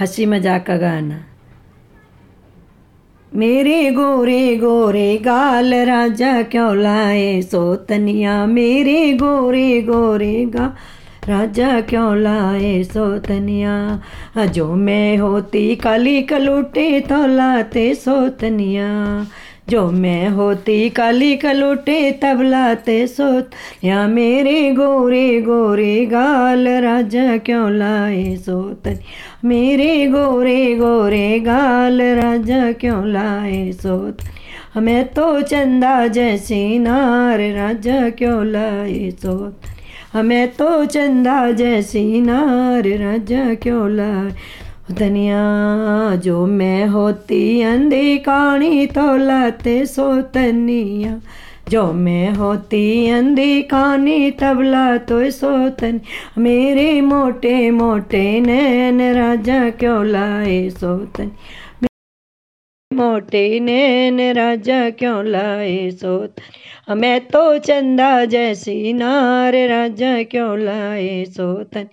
हँसी मज़ाक का गाना। मेरे गोरे गोरे गाल राजा क्यों लाए? सोतनिया, मेरे गोरे गोरे गा राजा क्यों लाए? सोतनिया, जो मैं होती काली कलूटे तो लाते सोतनिया। जो मैं होती काली कलूटे, तब लाते सोत। या मेरे गोरे गोरे गाल राजा क्यों लाए सोतन मेरे गोरे गोरे गाल राजा क्यों लाए सोत? मैं तो चंदा जैसी नार राजा क्यों लाए सोत? हमें तो चंदा जैसी नार राजा क्यों लाए? धनिया जो मैं होती अंधी काणी तो लाते सोतनिया जो मैं होती अंधी कानी तबला तो सोतन मेरे मोटे मोटे नैन राजा क्यों लाए सोतन मोटे नैन राजा क्यों लाए सोतन मैं तो चंदा जैसी नार राजा क्यों लाए सोतन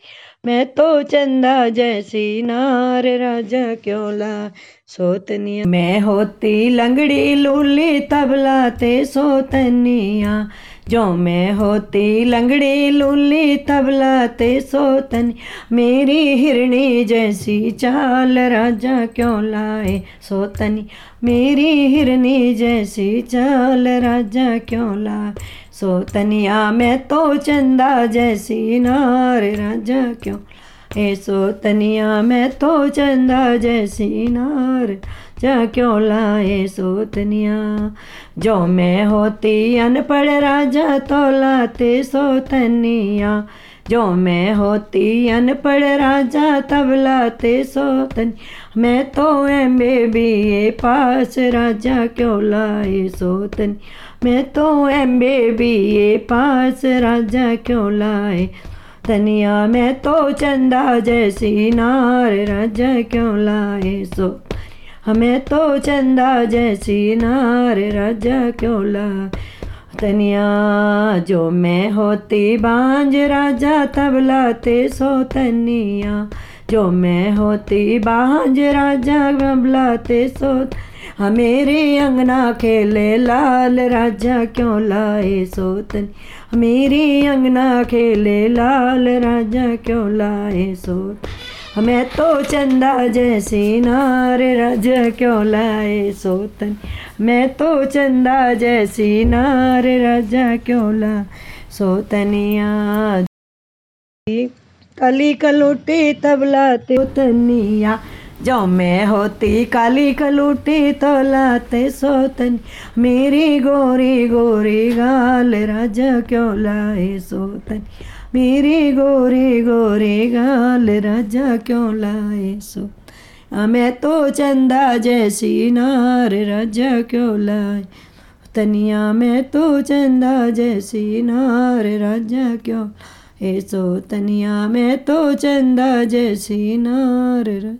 मैं तो चंदा जैसी नार राजा क्यों लाए सोतनिया मैं होती लंगड़ी लूली तबलाते सोतनिया जो मैं होती लंगड़ी लूली तबलाते सोतन, मेरी हिरणी जैसी चाल राजा क्यों लाए सोतनी, मेरी हिरणी जैसी चाल राजा क्यों लाए सोतनिया मैं तो चंदा जैसी नार राजा क्यों ए सोतनिया मैं तो चंदा जैसी नार, जा क्यों लाए सोतनिया जो मैं होती अनपढ़ राजा तो लाते सोतनिया जो मैं होती अनपढ़ राजा तब लाते सोतन मैं तो एम बी ए पास राजा क्यों लाए सोतन मैं तो एम बी ए पास राजा क्यों लाए? तनिया में तो चंदा जैसी नार राजा क्यों लाए सो? हमें तो चंदा जैसी नार राजा क्यों ला तनिया जो मैं होती बांझ राजा तब लाते सो तनिया जो मैं होती बांझ राजा तब लाते सो मेरे अंगना खेले, लाल राजा क्यों लाए सोतन? मेरे अंगना खेले, लाल राजा क्यों लाए सोत मैं तो चंदा जैसी नार राजा क्यों लाए सोतन? मैं तो चंदा जैसी नार राजा क्यों ला सोतनिया काली कलोटी तबलाते तनिया जो मैं होती काली कलूटी तो लाते सोतन। मेरी गोरी गोरी गाल राजा क्यों लाए सोतन? मेरी गोरी गोरी गाल राजा क्यों लाए सो मैं तो चंदा जैसी नार राजा क्यों लाए? तनिया, मैं तो चंदा जैसी नार राजा क्यों ए सो तनिया मैं तो चंदा जैसी नार